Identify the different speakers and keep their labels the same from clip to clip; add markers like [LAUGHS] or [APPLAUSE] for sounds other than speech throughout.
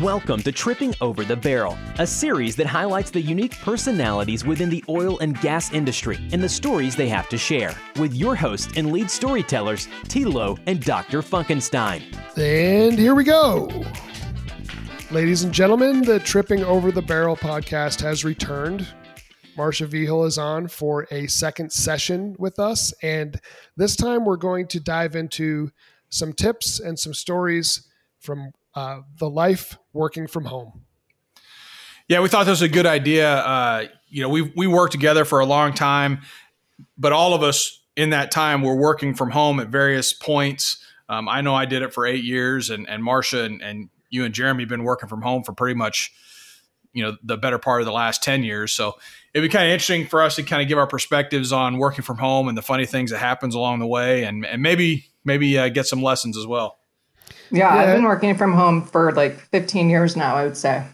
Speaker 1: Welcome to Tripping Over the Barrel, a series that highlights the unique personalities within the oil and gas industry and the stories they have to share, with your hosts and lead storytellers, Tilo and Dr. Funkenstein.
Speaker 2: And here we go. Ladies and gentlemen, the Tripping Over the Barrel podcast has returned. Marsha Vigil is on for a second session with us. And this time we're going to dive into some tips and some stories from uh, the life working from home.
Speaker 3: Yeah, we thought this was a good idea. Uh, you know, we we worked together for a long time, but all of us in that time were working from home at various points. Um, I know I did it for eight years, and and Marsha and, and you and Jeremy have been working from home for pretty much, you know, the better part of the last ten years. So it'd be kind of interesting for us to kind of give our perspectives on working from home and the funny things that happens along the way, and and maybe maybe uh, get some lessons as well.
Speaker 4: Yeah, yeah, I've been working from home for like 15 years now, I would say.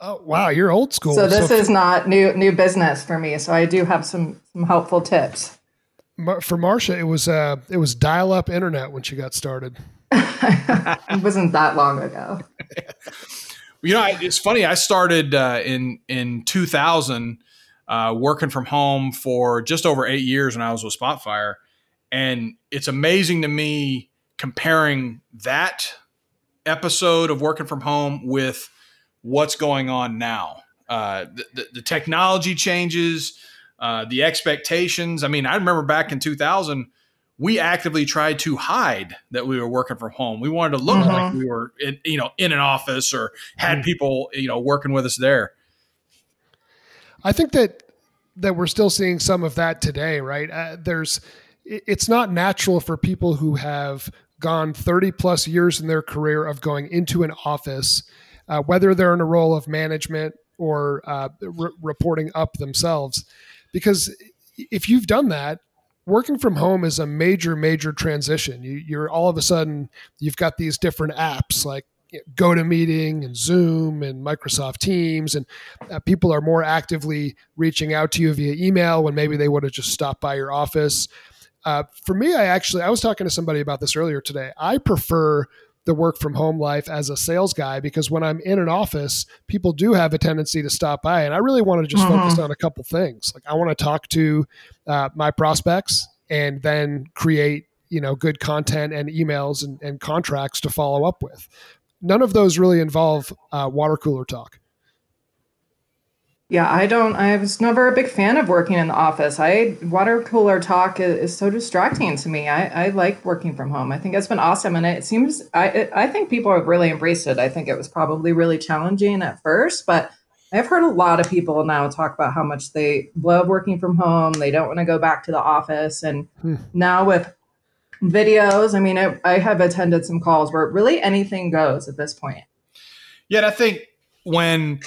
Speaker 2: Oh wow, you're old school.
Speaker 4: So this so is not new new business for me. So I do have some some helpful tips.
Speaker 2: For Marsha, it was uh it was dial up internet when she got started. [LAUGHS]
Speaker 4: it wasn't that long ago. [LAUGHS]
Speaker 3: you know, it's funny. I started uh, in in 2000, uh, working from home for just over eight years when I was with Spotfire, and it's amazing to me comparing that episode of working from home with what's going on now. Uh, the, the, the, technology changes, uh, the expectations. I mean, I remember back in 2000, we actively tried to hide that we were working from home. We wanted to look mm-hmm. like we were, in, you know, in an office or had mm-hmm. people, you know, working with us there.
Speaker 2: I think that that we're still seeing some of that today, right? Uh, there's, it's not natural for people who have gone 30 plus years in their career of going into an office, uh, whether they're in a role of management or uh, re- reporting up themselves. Because if you've done that, working from home is a major, major transition. You, you're all of a sudden, you've got these different apps like GoToMeeting and Zoom and Microsoft Teams, and uh, people are more actively reaching out to you via email when maybe they would have just stopped by your office. Uh, for me, I actually I was talking to somebody about this earlier today. I prefer the work from home life as a sales guy because when I'm in an office, people do have a tendency to stop by, and I really want to just mm-hmm. focus on a couple things. Like I want to talk to uh, my prospects and then create you know good content and emails and, and contracts to follow up with. None of those really involve uh, water cooler talk.
Speaker 4: Yeah, I don't. I was never a big fan of working in the office. I water cooler talk is, is so distracting to me. I, I like working from home. I think it's been awesome, and it seems. I it, I think people have really embraced it. I think it was probably really challenging at first, but I've heard a lot of people now talk about how much they love working from home. They don't want to go back to the office, and hmm. now with videos, I mean, I, I have attended some calls where really anything goes at this point.
Speaker 3: Yeah, I think when.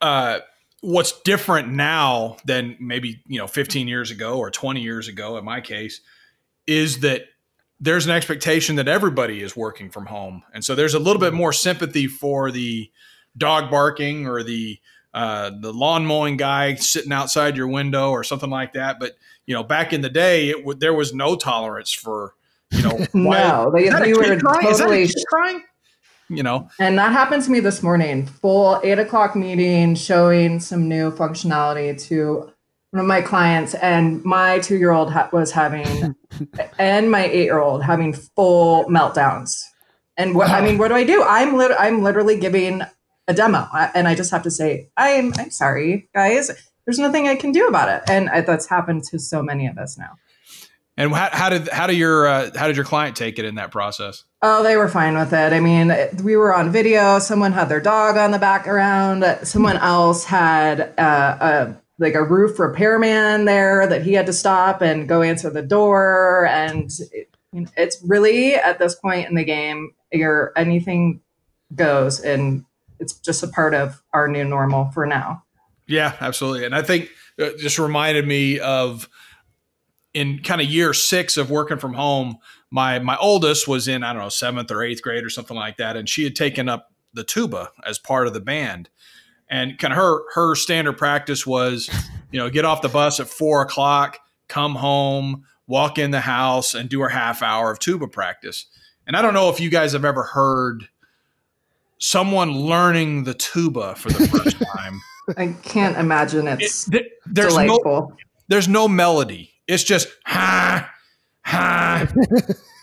Speaker 3: Uh, what's different now than maybe you know 15 years ago or 20 years ago in my case is that there's an expectation that everybody is working from home. And so there's a little bit more sympathy for the dog barking or the uh, the lawn mowing guy sitting outside your window or something like that. But you know back in the day it w- there was no tolerance for you know [LAUGHS]
Speaker 4: no they, they were totally
Speaker 3: crying you know.
Speaker 4: And that happened to me this morning. Full eight o'clock meeting showing some new functionality to one of my clients, and my two year old ha- was having, [LAUGHS] and my eight year old having full meltdowns. And what I mean, what do I do? I'm lit- I'm literally giving a demo, and I just have to say, I'm I'm sorry, guys. There's nothing I can do about it, and that's happened to so many of us now.
Speaker 3: And how, how did how did your uh, how did your client take it in that process?
Speaker 4: Oh, they were fine with it. I mean, we were on video. Someone had their dog on the background. Someone else had uh, a like a roof repairman there that he had to stop and go answer the door. And it, it's really at this point in the game, you're anything goes, and it's just a part of our new normal for now.
Speaker 3: Yeah, absolutely. And I think it uh, just reminded me of in kind of year six of working from home, my my oldest was in I don't know seventh or eighth grade or something like that, and she had taken up the tuba as part of the band. And kind of her her standard practice was, you know, get off the bus at four o'clock, come home, walk in the house, and do her half hour of tuba practice. And I don't know if you guys have ever heard someone learning the tuba for the first [LAUGHS] time.
Speaker 4: I can't imagine it's
Speaker 3: It- there's
Speaker 4: delightful.
Speaker 3: no there's no melody. It's just ha ha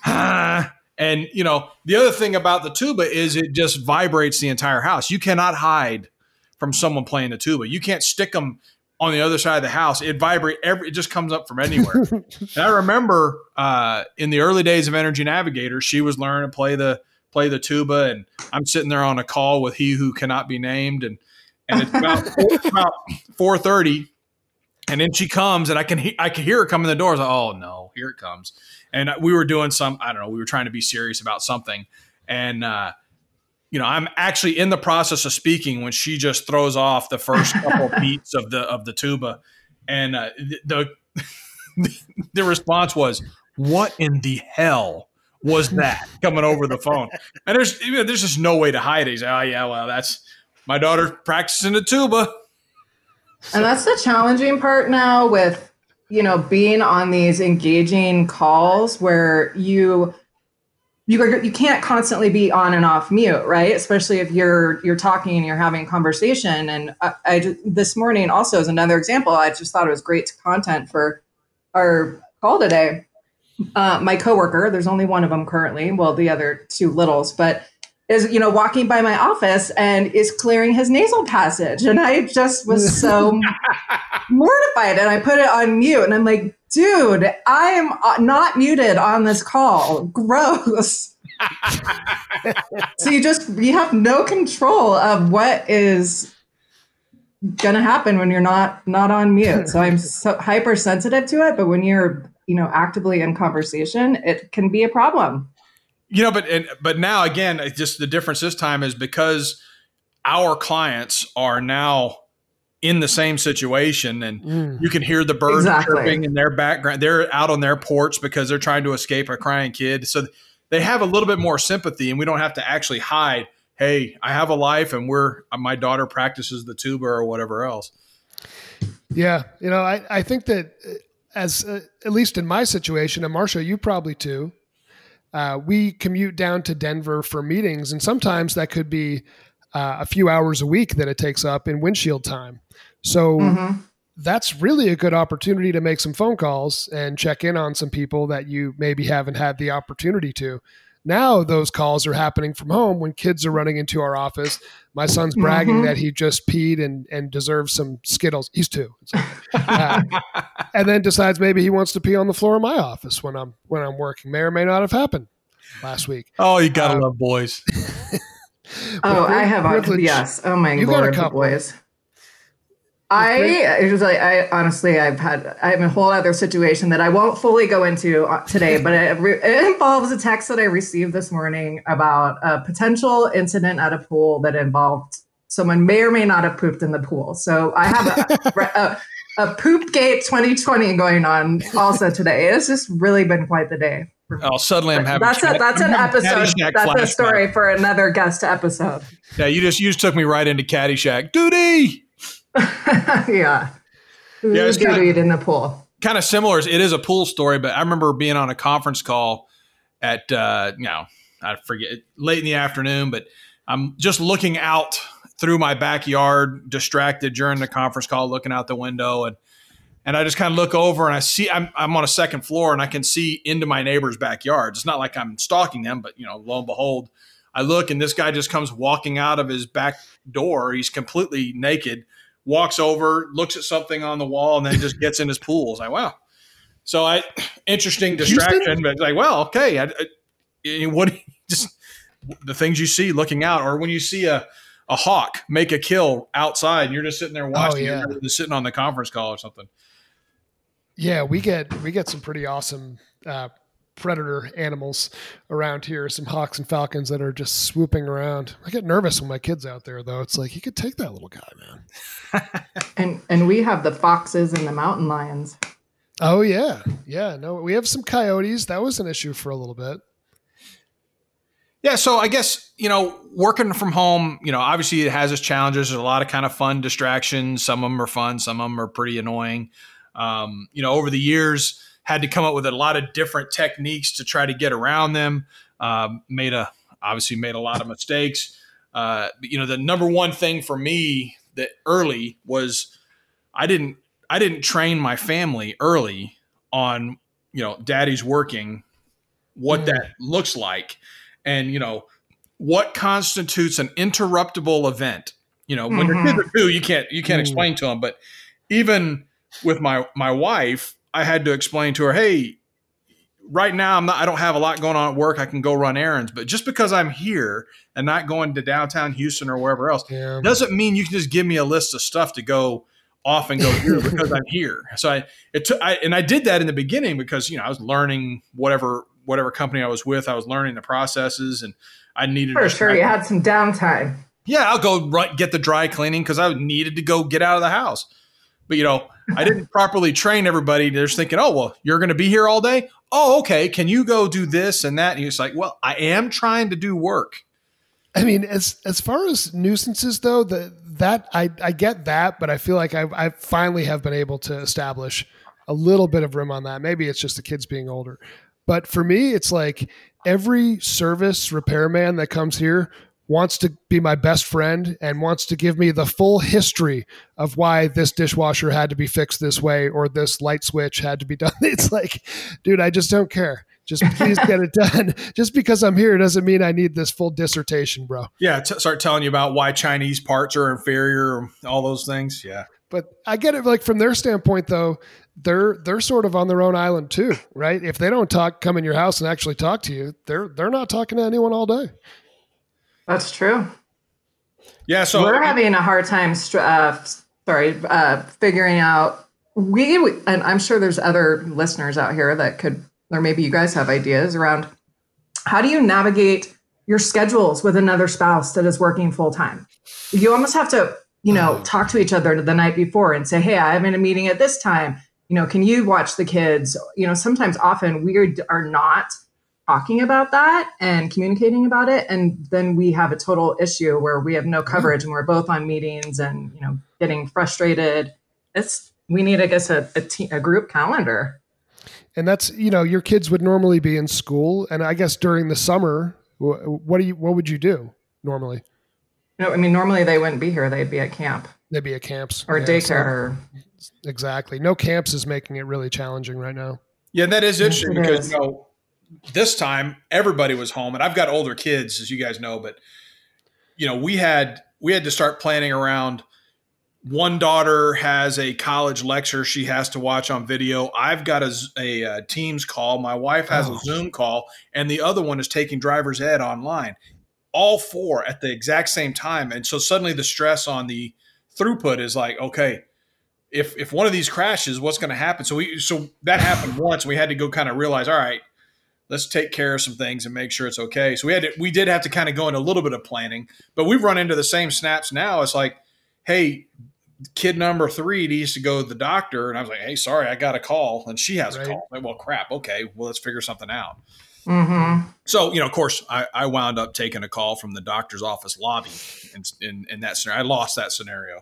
Speaker 3: ha. And you know the other thing about the tuba is it just vibrates the entire house. You cannot hide from someone playing the tuba. You can't stick them on the other side of the house. It vibrate every. It just comes up from anywhere. and I remember uh, in the early days of Energy Navigator, she was learning to play the play the tuba, and I'm sitting there on a call with he who cannot be named, and and it's about about four thirty, and then she comes, and I can he- I can hear her come in the door. I was like, oh no, here it comes. And we were doing some I don't know, we were trying to be serious about something, and uh, you know I'm actually in the process of speaking when she just throws off the first [LAUGHS] couple beats of the of the tuba, and uh, the [LAUGHS] the response was, "What in the hell?" Was that coming over the phone? And there's you know, there's just no way to hide it. He's like, oh yeah, well that's my daughter practicing the tuba.
Speaker 4: And that's the challenging part now with, you know, being on these engaging calls where you you you can't constantly be on and off mute, right? Especially if you're you're talking and you're having conversation. And I, I ju- this morning also is another example. I just thought it was great content for our call today. Uh, my coworker, there's only one of them currently. Well, the other two littles, but is you know walking by my office and is clearing his nasal passage. And i just was so [LAUGHS] mortified and i put it on mute. And i'm like dude i am uh, not muted on this call. Gross. [LAUGHS] So you just you have no control of what is gonna happen when you're not not on mute. So i'm so hypersensitive to it but when you're you know actively in conversation it can be a problem
Speaker 3: You know, but and, but now again, just the difference this time is because our clients are now in the same situation, and
Speaker 2: Mm.
Speaker 3: you can hear the birds
Speaker 4: Exactly.
Speaker 3: chirping in their background. They're out on their porch because they're trying to escape a crying kid, so they have a little bit more sympathy, and we don't have to actually hide. Hey, I have a life, and we're my daughter practices the tuba or whatever else.
Speaker 2: Yeah, you know, I, I think that uh, as uh, at least in my situation, and Marsha, you probably too. Uh, we commute down to Denver for meetings, and sometimes that could be uh, a few hours a week that it takes up in windshield time. So
Speaker 4: Mhm.
Speaker 2: that's really a good opportunity to make some phone calls and check in on some people that you maybe haven't had the opportunity to. Now those calls are happening from home when kids are running into our office. My son's bragging
Speaker 4: Mhm.
Speaker 2: that he just peed and and deserves some Skittles. He's two, It's. Uh, [LAUGHS] and then decides maybe he wants to pee on the floor of my office when I'm when I'm working. May or may not have happened last week.
Speaker 3: Oh, you gotta
Speaker 2: Um,
Speaker 3: love boys. [LAUGHS]
Speaker 4: Oh, I have a
Speaker 2: privilege-
Speaker 4: yes. Oh my God.
Speaker 2: You got a
Speaker 4: lord, the
Speaker 2: couple.
Speaker 4: boys. I it was like I honestly I've had I have a whole other situation that I won't fully go into uh, today, but it, re- it involves a text that I received this morning about a potential incident at a pool that involved someone may or may not have pooped in the pool. So I have a, a, a poop gate 2020 going on also today. It's just really been quite the day.
Speaker 3: Oh, suddenly I'm having
Speaker 4: That's a, that's an episode.
Speaker 3: Caddyshack
Speaker 4: That's a
Speaker 3: flashbacks.
Speaker 4: story for another guest episode.
Speaker 3: Yeah, you just you just took me right into Caddyshack. Duty. [LAUGHS]
Speaker 4: yeah.
Speaker 3: Yeah, it's kinda-
Speaker 4: did in the pool?
Speaker 3: kind of similar. It is a pool story, but I remember being on a conference call at uh, you know I forget late in the afternoon, but I'm just looking out through my backyard, distracted during the conference call, looking out the window, and and I just kind of look over and I see I'm I'm on a second floor and I can see into my neighbor's backyard. It's not like I'm stalking them, but you know, lo and behold, I look and this guy just comes walking out of his back door. He's completely naked walks over, looks at something on the wall, and then just gets in his pool. It's like, wow. So I interesting distraction,
Speaker 2: Houston?
Speaker 3: but it's like, well, okay. I, I, what [LAUGHS] just the things you see looking out, or when you see a a hawk make a kill outside, and you're just sitting there watching,
Speaker 2: yeah.
Speaker 3: you're just sitting on the conference call or something.
Speaker 2: Yeah, we get we get some pretty awesome uh, predator animals around here. Some hawks and falcons that are just swooping around. I get nervous when my kids out there, though. It's like he could take that little guy, man. [LAUGHS]
Speaker 4: And and we have the foxes and the mountain lions.
Speaker 2: Oh yeah, yeah. No, we have some coyotes. That was an issue for a little bit.
Speaker 3: Yeah, so I guess you know, working from home, you know, obviously it has its challenges. There's a lot of kind of fun distractions. Some of them are fun, some of them are pretty annoying. Um, you know, over the years, had to come up with a lot of different techniques to try to get around them. Um, made a obviously made a lot of mistakes. uh, you know, the number one thing for me that early was I didn't I didn't train my family early on you know daddy's working what mm. that looks like and you know what constitutes an interruptible event you know when mm-hmm. your kids are two you can't you can't mm. explain to them but even with my my wife i had to explain to her hey right now i'm not i don't have a lot going on at work. I can go run errands but just because i'm here and not going to downtown houston or wherever else yeah. doesn't mean you can just give me a list of stuff to go off and go here [LAUGHS] because i'm here. So i it took i and i did that in the beginning because you know i was learning whatever whatever company i was with. I was learning the processes and i needed
Speaker 4: for sure you had some downtime.
Speaker 3: Yeah i'll go run, get the dry cleaning because i needed to go get out of the house. But you know I didn't properly train everybody. They're just thinking, oh, well, you're going to be here all day. Oh, okay. Can you go do this and that? And he's like, well, I am trying to do work.
Speaker 2: I mean, as as far as nuisances though, the that I I get that, but I feel like I I finally have been able to establish a little bit of room on that. Maybe it's just the kids being older, but for me, it's like every service repairman that comes here wants to be my best friend and wants to give me the full history of why this dishwasher had to be fixed this way or this light switch had to be [LAUGHS] done. It's like, dude, I just don't care. Just please get it done. [LAUGHS] Just because I'm here doesn't mean I need this full dissertation, bro.
Speaker 3: Yeah, t- start telling you about why Chinese parts are inferior, all those things. Yeah.
Speaker 2: But I get it like from their standpoint though, they're they're sort of on their own island too, right? If they don't talk come in your house and actually talk to you, they're they're not talking to anyone all day.
Speaker 4: That's true.
Speaker 3: Yeah, so
Speaker 4: we're having a hard time. Uh, sorry, uh, figuring out we and I'm sure there's other listeners out here that could, or maybe you guys have ideas around how do you navigate your schedules with another spouse that is working full time. You almost have to, you know, talk to each other the night before and say, "Hey, I'm in a meeting at this time. You know, can you watch the kids?" You know, sometimes, often, we are not talking about that and communicating about it and then we have a total issue where we have no mm-hmm. coverage and we're both on meetings and you know getting frustrated. It's we need i guess a, a, te- a group calendar.
Speaker 2: And that's you know your kids would normally be in school and i guess during the summer what do you what would you do normally?
Speaker 4: No i mean normally they wouldn't be here. They'd be at camp.
Speaker 2: They'd be at camps.
Speaker 4: Or yeah, daycare.
Speaker 2: so, exactly. No camps is making it really challenging right now.
Speaker 3: Yeah that is interesting because is. you know this time everybody was home and I've got older kids as you guys know but you know we had we had to start planning around one daughter has a college lecture she has to watch on video I've got a, a, a Teams call my wife has oh. a Zoom call and the other one is taking driver's ed online all four at the exact same time and so suddenly the stress on the throughput is like okay if if one of these crashes what's going to happen so we so that happened once we had to go kind of realize all right let's take care of some things and make sure it's okay. So we had to, we did have to kind of go into a little bit of planning, but we've run into the same snaps now. It's like, hey, kid number three needs to go to the doctor, and I was like, hey, sorry, I got a call, and she has right. a call. Like, well, crap. Okay, well, let's figure something out. Mm-hmm. So you know, of course, I, I, wound up taking a call from the doctor's office lobby in, in, in that scenario. I lost that scenario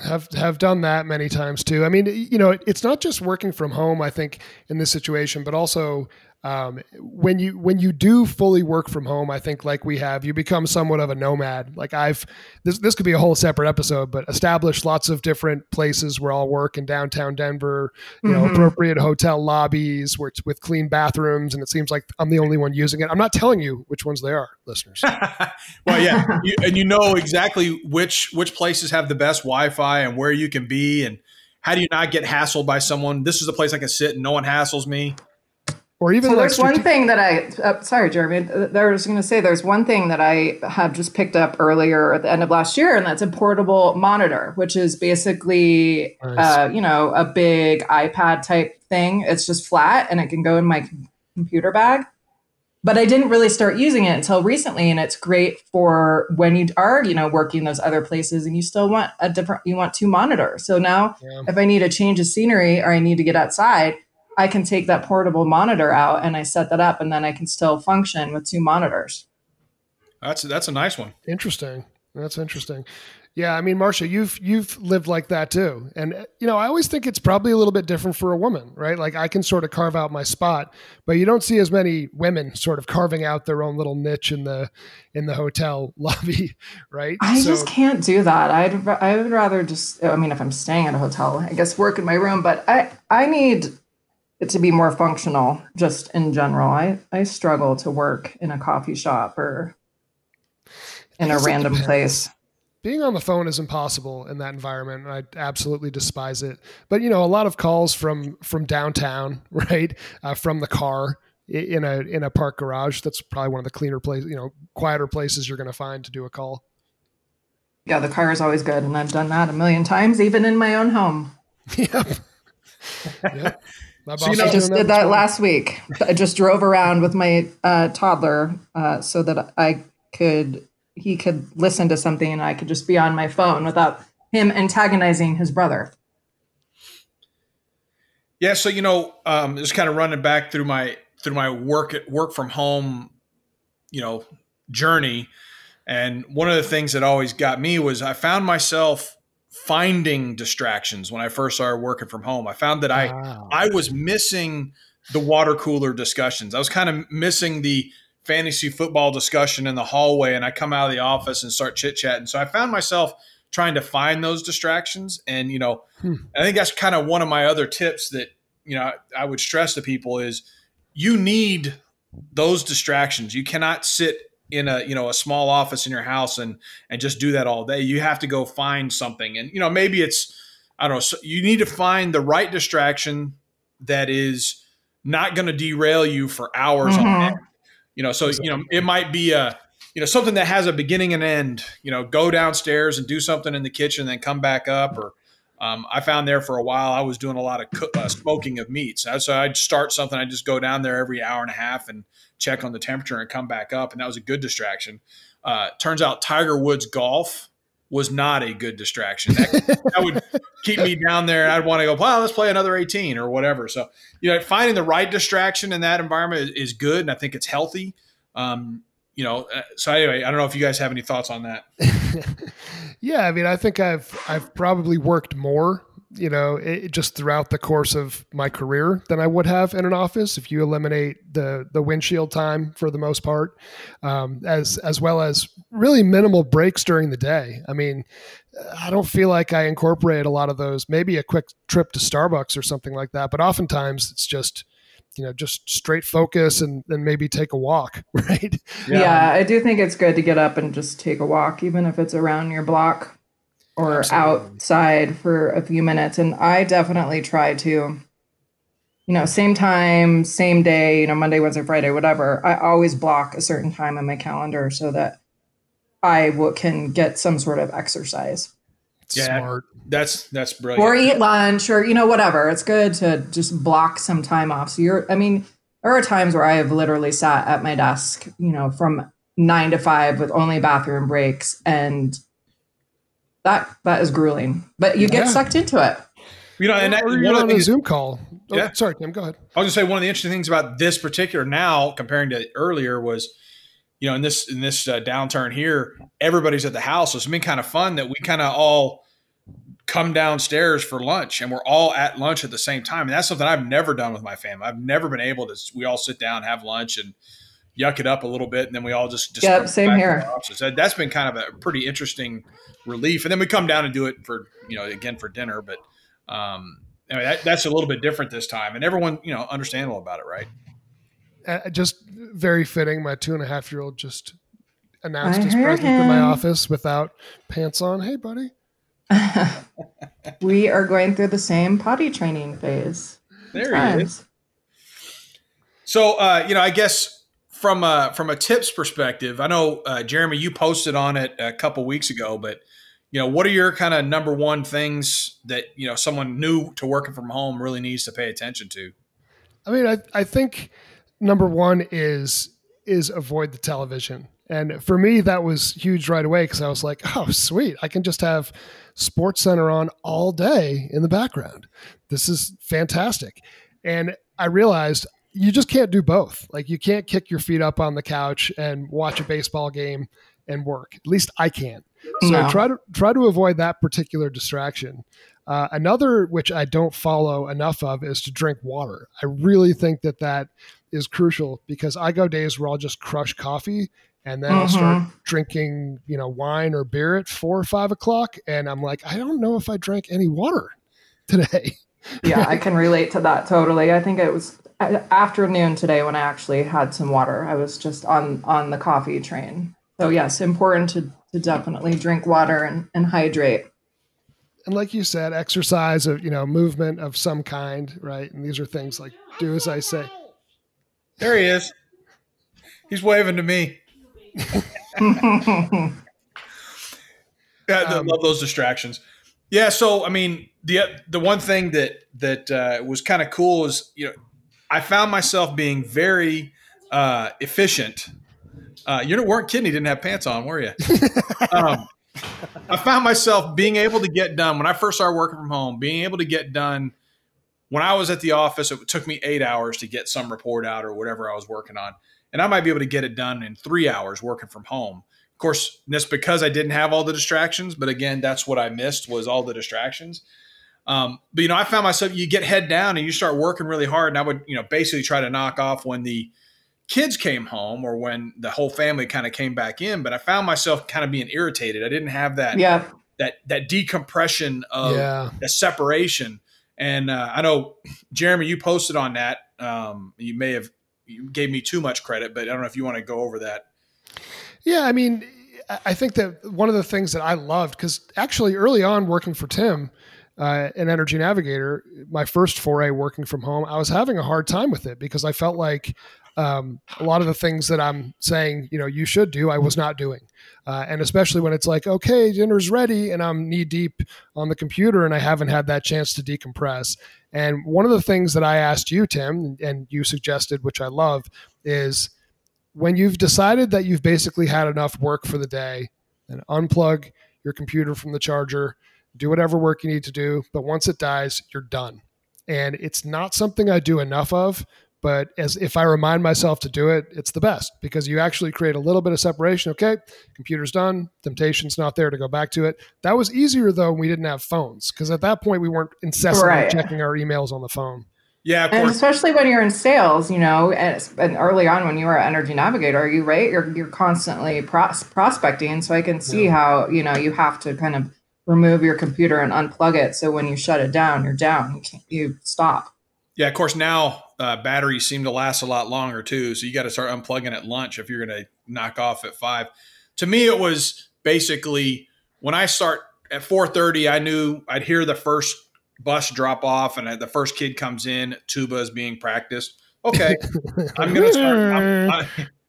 Speaker 2: have have done that many times too. I mean, you know, it's not just working from home. I think in this situation, but also um, when you when you do fully work from home, I think like we have, you become somewhat of a nomad. Like I've this this could be a whole separate episode, but established lots of different places where I'll work in downtown Denver. You mm-hmm. know, appropriate hotel lobbies where it's with clean bathrooms, and it seems like I'm the only one using it. I'm not telling you which ones they are, listeners. [LAUGHS]
Speaker 3: well, yeah, you, and you know exactly which which places have the best Wi-Fi and where you can be, and how do you not get hassled by someone? This is the place I can sit and no one hassles me
Speaker 2: or even
Speaker 4: so there's one thing that I uh, sorry Jeremy there was going to say there's one thing that I have just picked up earlier at the end of last year and that's a portable monitor which is basically uh, you know a big iPad type thing. It's just flat and it can go in my computer bag. But I didn't really start using it until recently and it's great for when you are you know working those other places and you still want a different you want to monitor so now yeah. if I need a change of scenery or I need to get outside I can take that portable monitor out and I set that up and then I can still function with two monitors.
Speaker 3: That's that's a nice one.
Speaker 2: Interesting. That's interesting. Yeah, I mean, Marsha, you've you've lived like that too, and you know, I always think it's probably a little bit different for a woman, right? Like I can sort of carve out my spot, but you don't see as many women sort of carving out their own little niche in the in the hotel [LAUGHS] lobby, right?
Speaker 4: I so, just can't do that. I'd I would rather just. I mean, if I'm staying at a hotel, I guess work in my room, but I I need it to be more functional, just in general. I I struggle to work in a coffee shop or in a random place.
Speaker 2: Being on the phone is impossible in that environment and i absolutely despise it. But you know a lot of calls from from downtown [LAUGHS] right uh, from the car in a in a park garage that's probably one of the cleaner places you know quieter places you're going to find to do a call.
Speaker 4: Yeah the car is always good and i've done that a million times even in my own home. [LAUGHS]
Speaker 2: Yep, yep.
Speaker 4: So, you know, I just did that last week. I just drove around with my uh, toddler uh, so that I could he could listen to something and I could just be on my phone without him antagonizing his brother.
Speaker 3: Yeah, so you know, um, just kind of running back through my through my work at work from home, you know, journey, and one of the things that always got me was I found myself finding distractions when I first started working from home. I found that wow. I I was missing the water cooler discussions. I was kind of missing the fantasy football discussion in the hallway and I come out of the office and start chit chatting. So I found myself trying to find those distractions. And, you know, hmm. I think that's kind of one of my other tips that, you know, I would stress to people is you need those distractions. You cannot sit in a, you know, a small office in your house and, and just do that all day. You have to go find something. And, you know, maybe it's, I don't know, so you need to find the right distraction that is not going to derail you for hours mm-hmm. on end you know, so you know, it might be a you know something that has a beginning and end. You know, go downstairs and do something in the kitchen, then come back up. Or um, I found there for a while I was doing a lot of cook, uh, smoking of meats. So I'd start something. I'd just go down there every hour and a half and check on the temperature and come back up, and that was a good distraction. Uh, turns out Tiger Woods golf was not a good distraction. That, [LAUGHS] that, would keep me down there, and I'd want to go, well, let's play another 18 or whatever. So, you know, finding the right distraction in that environment is, is good, and I think it's healthy. Um, you know, uh, so anyway, I don't know if you guys have any thoughts on that. [LAUGHS]
Speaker 2: yeah, I mean, I think I've I've probably worked more you know, it, just throughout the course of my career than I would have in an office if you eliminate the the windshield time for the most part, um, as as well as really minimal breaks during the day. I mean, I don't feel like I incorporate a lot of those. Maybe a quick trip to Starbucks or something like that, but oftentimes it's just you know just straight focus and then maybe take a walk [LAUGHS] right
Speaker 4: yeah. yeah i do think it's good to get up and just take a walk even if it's around your block or Absolutely. outside for a few minutes. And I definitely try to, you know, same time, same day, you know, Monday, Wednesday, Friday, whatever. I always block a certain time in my calendar so that I w- can get some sort of exercise.
Speaker 3: Yeah, Smart. That's that's brilliant.
Speaker 4: Or eat lunch, or you know, whatever. It's good to just block some time off. So you're, I mean, there are times where I have literally sat at my desk, you know, from nine to five with only bathroom breaks, and that that is grueling. But you get yeah. sucked into it.
Speaker 3: You know, and that,
Speaker 2: one on a Zoom call. Oh, yeah, sorry, Tim. Go ahead.
Speaker 3: I was just say one of the interesting things about this particular now comparing to earlier was, you know, in this in this uh, downturn here, everybody's at the house. So it's been kind of fun that we kind of all come downstairs for lunch and we're all at lunch at the same time. And that's something I've never done with my family. I've never been able to. We all sit down, have lunch, and yuck it up a little bit, and then we all just, just
Speaker 4: yep, same here.
Speaker 3: So that's been kind of a pretty interesting relief. And then we come down and do it for you know again for dinner, but um, anyway, that, that's a little bit different this time, and everyone you know understandable about it, right?
Speaker 2: Uh, just very fitting. My two and a half year old just announced I his presence him. in my office without pants on. Hey, buddy. [LAUGHS]
Speaker 4: we are going through the same potty training phase.
Speaker 3: There he is. So, uh, you know, I guess from a from a tips perspective, I know uh, Jeremy, you posted on it a couple weeks ago, but you know, what are your kind of number one things that you know someone new to working from home really needs to pay attention to?
Speaker 2: I mean, I I think number one is is avoid the television. And for me, that was huge right away because I was like, oh, sweet. I can just have SportsCenter on all day in the background. This is fantastic. And I realized you just can't do both. Like you can't kick your feet up on the couch and watch a baseball game and work. At least I can't. So
Speaker 4: No.
Speaker 2: try to try to avoid that particular distraction. Uh, another which I don't follow enough of is to drink water. I really think that that is crucial because I go days where I'll just crush coffee and then I'll start drinking, you know, wine or beer at four or five o'clock, and I'm like, I don't know if I drank any water [LAUGHS] today.
Speaker 4: yeah, I [LAUGHS] can relate to that totally. I think it was afternoon today when I actually had some water. I was just on on the coffee train. So yes, important to to definitely drink water and, and hydrate.
Speaker 2: and like you said, exercise of you know movement of some kind, right? And these are things like do as I say.
Speaker 3: There he is. He's waving to me. [LAUGHS] Yeah, I
Speaker 2: Um,
Speaker 3: love those distractions. Yeah, so I mean, the the one thing that that uh, was kind of cool is you know I found myself being very uh, efficient. Uh, you weren't kidding; you didn't have pants on, were you? [LAUGHS] um, I found myself being able to get done when I first started working from home. Being able to get done when I was at the office, it took me eight hours to get some report out or whatever I was working on, and I might be able to get it done in three hours working from home. Of course, that's because I didn't have all the distractions. But again, that's what I missed was all the distractions. Um, but you know, I found myself you get head down and you start working really hard, and I would you know basically try to knock off when the kids came home or when the whole family kind of came back in. But I found myself kind of being irritated. I didn't have that
Speaker 4: yeah.
Speaker 3: that that decompression of
Speaker 2: yeah,
Speaker 3: the separation. And uh, I know Jeremy, you posted on that. Um, you may have you gave me too much credit, but I don't know if you want to go over that.
Speaker 2: yeah. I mean, I- I think that one of the things that I loved because actually early on working for Tim, uh, an energy navigator, my first foray working from home, I was having a hard time with it because I felt like um, a lot of the things that I'm saying, you know, you should do, I was not doing. Uh, and especially when it's like, okay, dinner's ready, and I'm knee deep on the computer and I haven't had that chance to decompress. And one of the things that I asked you, Tim, and you suggested, which I love, is when you've decided that you've basically had enough work for the day, then unplug your computer from the charger, do whatever work you need to do. But once it dies, you're done. And it's not something I do enough of, but as if I remind myself to do it, it's the best because you actually create a little bit of separation. Okay, computer's done, temptation's not there to go back to it. That was easier though when we didn't have phones because at that point we weren't incessantly
Speaker 4: Right.
Speaker 2: checking our emails on the phone.
Speaker 3: Yeah, of
Speaker 4: And
Speaker 3: course.
Speaker 4: especially when you're in sales, you know, and, and early on when you were an energy navigator, you right, you're you're constantly pros- prospecting. So I can see how you know you have to kind of remove your computer and unplug it. So when you shut it down, you're down. You can't, you stop.
Speaker 3: Yeah, of course. Now uh, batteries seem to last a lot longer too, so you got to start unplugging at lunch if you're going to knock off at five. To me, it was basically when I start at four thirty. I knew I'd hear the first bus drop off, and the first kid comes in. Tuba is being practiced. Okay, [LAUGHS] I'm going to start. I'm, I-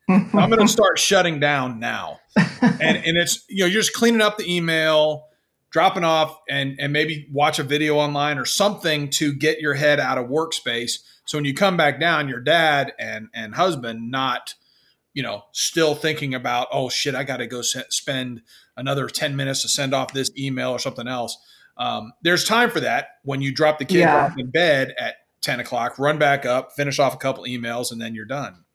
Speaker 3: I'm going to start shutting down now, and and it's you know you're just cleaning up the email, dropping off, and and maybe watch a video online or something to get your head out of workspace. So when you come back down, your dad and and husband not you know still thinking about oh shit I got to go se- spend another ten minutes to send off this email or something else. Um, there's time for that when you drop the kid
Speaker 4: Yeah.
Speaker 3: in bed at ten o'clock, run back up, finish off a couple emails, and then you're done.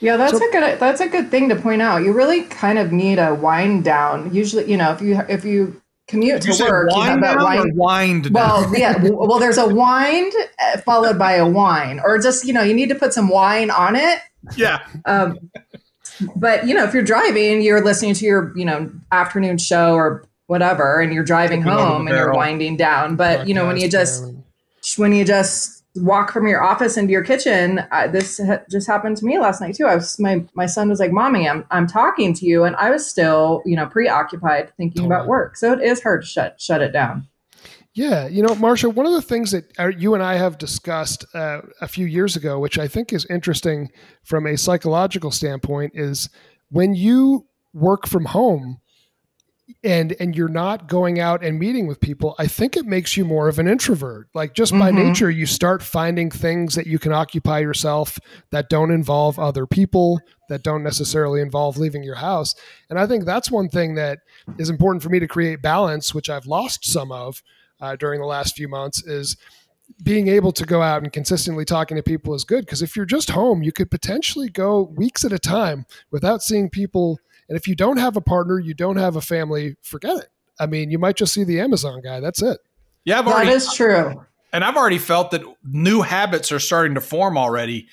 Speaker 4: Yeah, that's
Speaker 2: So-
Speaker 4: a good that's a good thing to point out. You really kind of need a wind down. Usually, you know, if you if you commute
Speaker 3: Did you
Speaker 4: to work, you have
Speaker 3: wind
Speaker 4: that
Speaker 3: down or
Speaker 4: wind. Well, yeah. Well, there's a wind uh, followed by a wine, or just you know, you need to put some wine on it.
Speaker 3: yeah,
Speaker 4: Um, but you know, if you're driving, you're listening to your you know afternoon show or whatever, and you're driving
Speaker 3: the
Speaker 4: home and you're winding down. But you know, when you just when you just walk from your office into your kitchen this ha- just happened to me last night too. I was my my son was like mommy i'm i'm talking to you. And i was still you know preoccupied thinking about
Speaker 2: Totally.
Speaker 4: work. So it is hard to shut shut it down.
Speaker 2: Yeah, you know, Marsha, one of the things that uh, you and I have discussed uh, a few years ago, which I think is interesting from a psychological standpoint, is when you work from home and and you're not going out and meeting with people, I think it makes you more of an introvert. Like just by
Speaker 4: Mhm.
Speaker 2: nature, you start finding things that you can occupy yourself that don't involve other people, that don't necessarily involve leaving your house. And I think that's one thing that is important for me to create balance, which I've lost some of uh, during the last few months is being able to go out and consistently talking to people is good because if you're just home you could potentially go weeks at a time without seeing people And if you don't have a partner, you don't have a family, forget it. I mean, you might just see the Amazon guy. That's it.
Speaker 3: Yeah, I've already,
Speaker 4: is true.
Speaker 3: and I've already felt that new habits are starting to form already.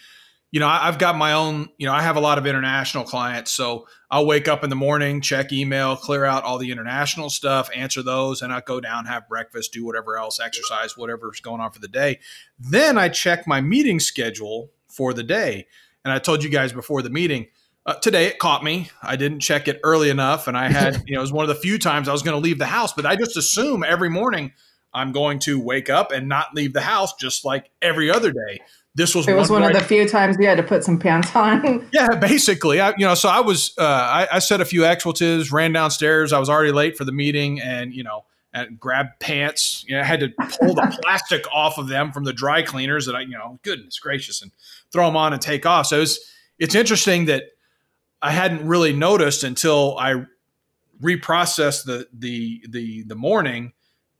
Speaker 3: You know, I- I've got my own, you know, I have a lot of international clients. So I'll wake up in the morning, check email, clear out all the international stuff, answer those, and I go down, have breakfast, do whatever else, exercise, whatever's going on for the day. Then I check my meeting schedule for the day. And I told you guys before the meeting, uh, today it caught me. I didn't check it early enough. And I [LAUGHS] had, you know, it was one of the few times I was going to leave the house, but I just assume every morning I'm going to wake up and not leave the house just like every other day. This was
Speaker 4: It was one
Speaker 3: where
Speaker 4: of
Speaker 3: I-
Speaker 4: the few times you had to put some pants on. [LAUGHS]
Speaker 3: yeah, basically. I, you know, so I was, uh, I, I said a few expletives, ran downstairs. I was already late for the meeting, and you know, and grabbed pants. You know, I had to pull the [LAUGHS] plastic off of them from the dry cleaners. That I, you know, goodness gracious, and throw them on and take off. So it's it's interesting that I hadn't really noticed until I reprocessed the the the the morning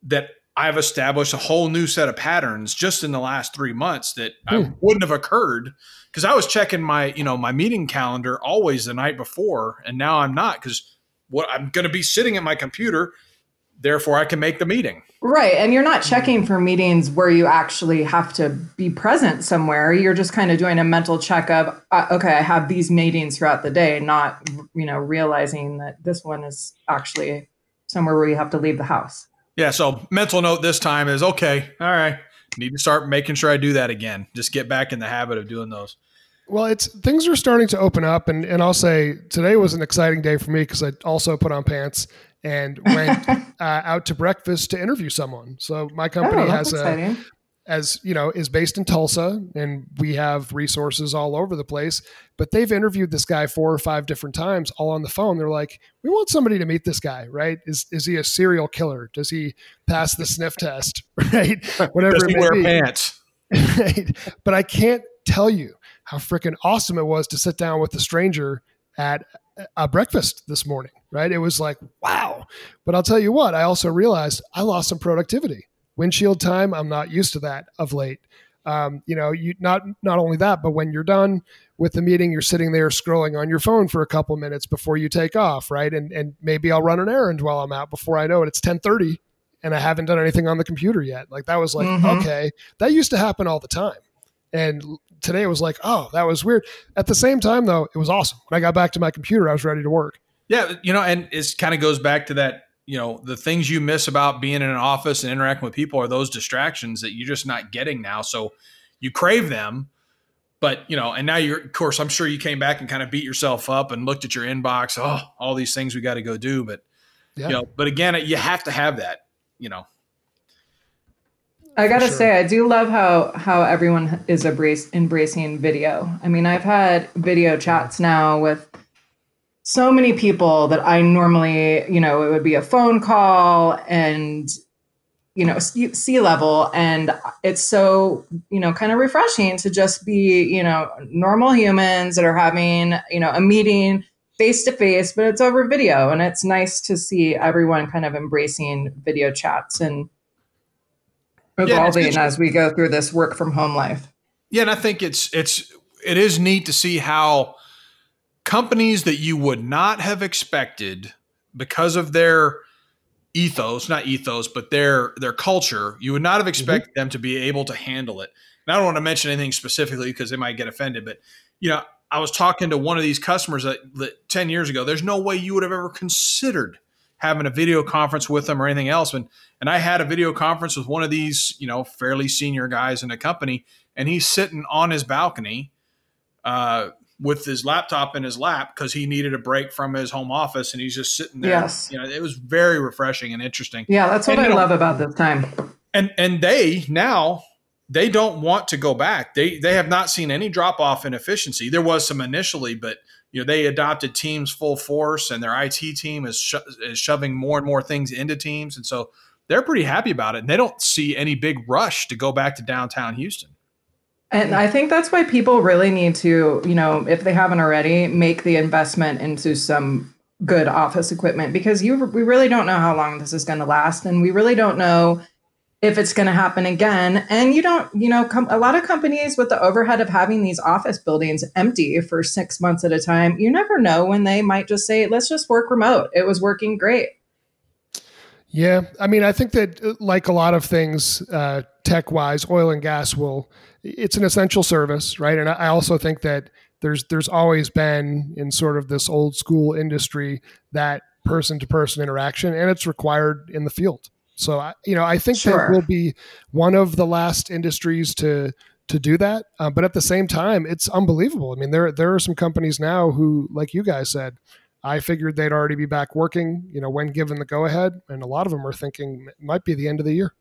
Speaker 3: that I've established a whole new set of patterns just in the last three months that I
Speaker 2: Hmm.
Speaker 3: wouldn't have occurred because I was checking my you know my meeting calendar always the night before, and now I'm not because what I'm going to be sitting at my computer, therefore I can make the meeting.
Speaker 4: Right. And you're not checking for meetings where you actually have to be present somewhere. You're just kind of doing a mental check of, uh, okay, I have these meetings throughout the day, not, you know, realizing that this one is actually somewhere where you have to leave the house.
Speaker 3: Yeah, so mental note this time is okay. All right, need to start making sure I do that again. Just get back in the habit of doing those.
Speaker 2: Well, it's things are starting to open up, and and I'll say today was an exciting day for me because I also put on pants and [LAUGHS] went uh, out to breakfast to interview someone. So my company
Speaker 4: oh, that's
Speaker 2: has a as you know is based in Tulsa, and we have resources all over the place. But they've interviewed this guy four or five different times, all on the phone. They're like, "We want somebody to meet this guy, right? Is is he a serial killer? Does he pass the sniff test, [LAUGHS] right? [LAUGHS] Whatever
Speaker 3: Does
Speaker 2: it
Speaker 3: he
Speaker 2: may
Speaker 3: wear
Speaker 2: be."
Speaker 3: pants?
Speaker 2: right? But I can't tell you how freaking awesome it was to sit down with a stranger at a breakfast this morning, right? It was like, wow. But I'll tell you what, I also realized I lost some productivity. Windshield time, I'm not used to that of late. Um, you know, you not not only that, but when you're done with the meeting, you're sitting there scrolling on your phone for a couple minutes before you take off, right? And and maybe I'll run an errand while I'm out. Before I know it, it's 10:30 and I haven't done anything on the computer yet. Like that was like,
Speaker 4: Mhm.
Speaker 2: okay, that used to happen all the time. And today it was like, oh, that was weird. At the same time, though, it was awesome. When I got back to my computer, I was ready to work.
Speaker 3: Yeah, you know, and it kind of goes back to that. You know, the things you miss about being in an office and interacting with people are those distractions that you're just not getting now. So you crave them, but you know, and now you're, of course, I'm sure you came back and kind of beat yourself up and looked at your inbox. Oh, all these things we got to go do, but
Speaker 2: Yeah.
Speaker 3: you know, but again, you have to have that. You know,
Speaker 4: I gotta
Speaker 2: sure.
Speaker 4: say, I do love how how everyone is embrace, embracing video. I mean, I've had video chats now with so many people that I normally, you know, it would be a phone call and you know C-level and it's so you know kind of refreshing to just be you know normal humans that are having you know a meeting face to face but it's over video and it's nice to see everyone kind of embracing video chats and evolving
Speaker 3: just-
Speaker 4: as we go through this work from home life.
Speaker 3: Yeah, and I think it's it's it is neat to see how companies that you would not have expected because of their ethos, not ethos, but their their culture, you would not have expected them to be able to handle it. And I don't want to mention anything specifically because they might get offended, but you know, I was talking to one of these customers that, that 10 years ago, there's no way you would have ever considered having a video conference with them or anything else. And and I had a video conference with one of these, you know, fairly senior guys in the company, and he's sitting on his balcony uh, with his laptop in his lap because he needed a break from his home office, and he's just sitting there.
Speaker 4: Yes.
Speaker 3: You know, it was very refreshing and interesting.
Speaker 4: yeah that's what
Speaker 3: And,
Speaker 4: i
Speaker 3: you know-
Speaker 4: love about this time
Speaker 3: And and they now they don't want to go back. They they have not seen any drop off in efficiency. There was some initially, but you know they adopted Teams full force, and their IT team is, sho- is shoving more and more things into Teams, and so they're pretty happy about it. And they don't see any big rush to go back to downtown Houston.
Speaker 4: And I think that's why people really need to, you know, if they haven't already, make the investment into some good office equipment because you we really don't know how long this is going to last and we really don't know if it's going to happen again. And you don't, you know, com- a lot of companies with the overhead of having these office buildings empty for six months at a time, you never know when they might just say, let's just work remote. It was working great.
Speaker 2: Yeah. I mean, I think that like a lot of things, uh, tech wise, oil and gas will, it's an essential service, right? And I also think that there's, there's always been in sort of this old school industry that person to person interaction and it's required in the field so you know, I think sure. that will be one of the last industries to to do that. Uh, but at the same time, it's unbelievable. I mean, there there are some companies now who, like you guys said, I figured they'd already be back working. You know, when given the go ahead, and a lot of them are thinking it might be the end of the year.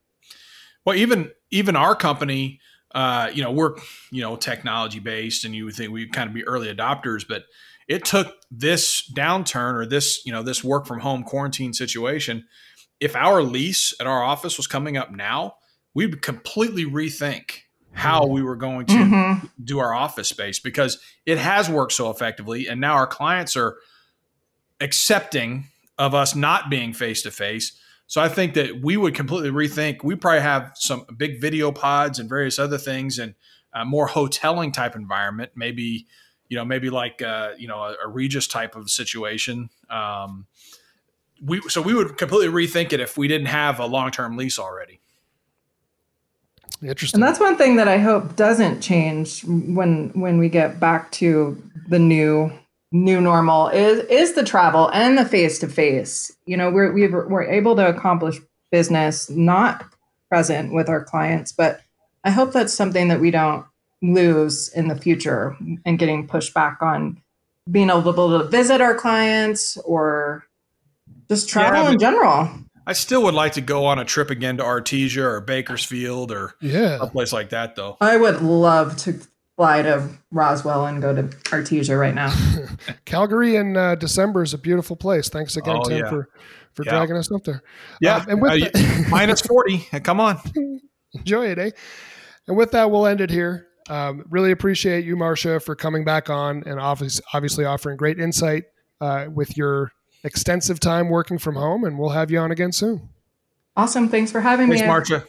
Speaker 3: Well, even even our company, uh, you know, we're you know technology based, and you would think we'd kind of be early adopters, but it took this downturn or this you know this work from home quarantine situation if our lease at our office was coming up now, we'd completely rethink how we were going to mm-hmm. do our office space because it has worked so effectively. And now our clients are accepting of us not being face to face. So I think that we would completely rethink. We probably have some big video pods and various other things and a more hoteling type environment, maybe, you know, maybe like, uh, you know, a, a Regus type of situation. Um, we so we would completely rethink it if we didn't have a long term lease already.
Speaker 2: Interesting.
Speaker 4: And that's one thing that I hope doesn't change when when we get back to the new new normal is is the travel and the face to face. You know, we're we we're able to accomplish business not present with our clients, but I hope that's something that we don't lose in the future and getting pushed back on being able to visit our clients or just travel yeah, in general.
Speaker 3: I still would like to go on a trip again to Artesia or Bakersfield or
Speaker 2: yeah.
Speaker 3: a place like that, though.
Speaker 4: I would love to fly to Roswell and go to Artesia right now. [LAUGHS]
Speaker 2: Calgary in uh, December is a beautiful place. Thanks again, oh, Tim, yeah. for for yeah. dragging us up there.
Speaker 3: Yeah, um, and with uh, the- [LAUGHS] minus forty. Come on, [LAUGHS]
Speaker 2: enjoy it, eh? And with that, we'll end it here. Um, really appreciate you, Marsha, for coming back on and obviously, obviously offering great insight uh, with your extensive time working from home, and we'll have you on again soon.
Speaker 4: Awesome. Thanks for having
Speaker 3: Thanks,
Speaker 4: me.
Speaker 3: Marsha.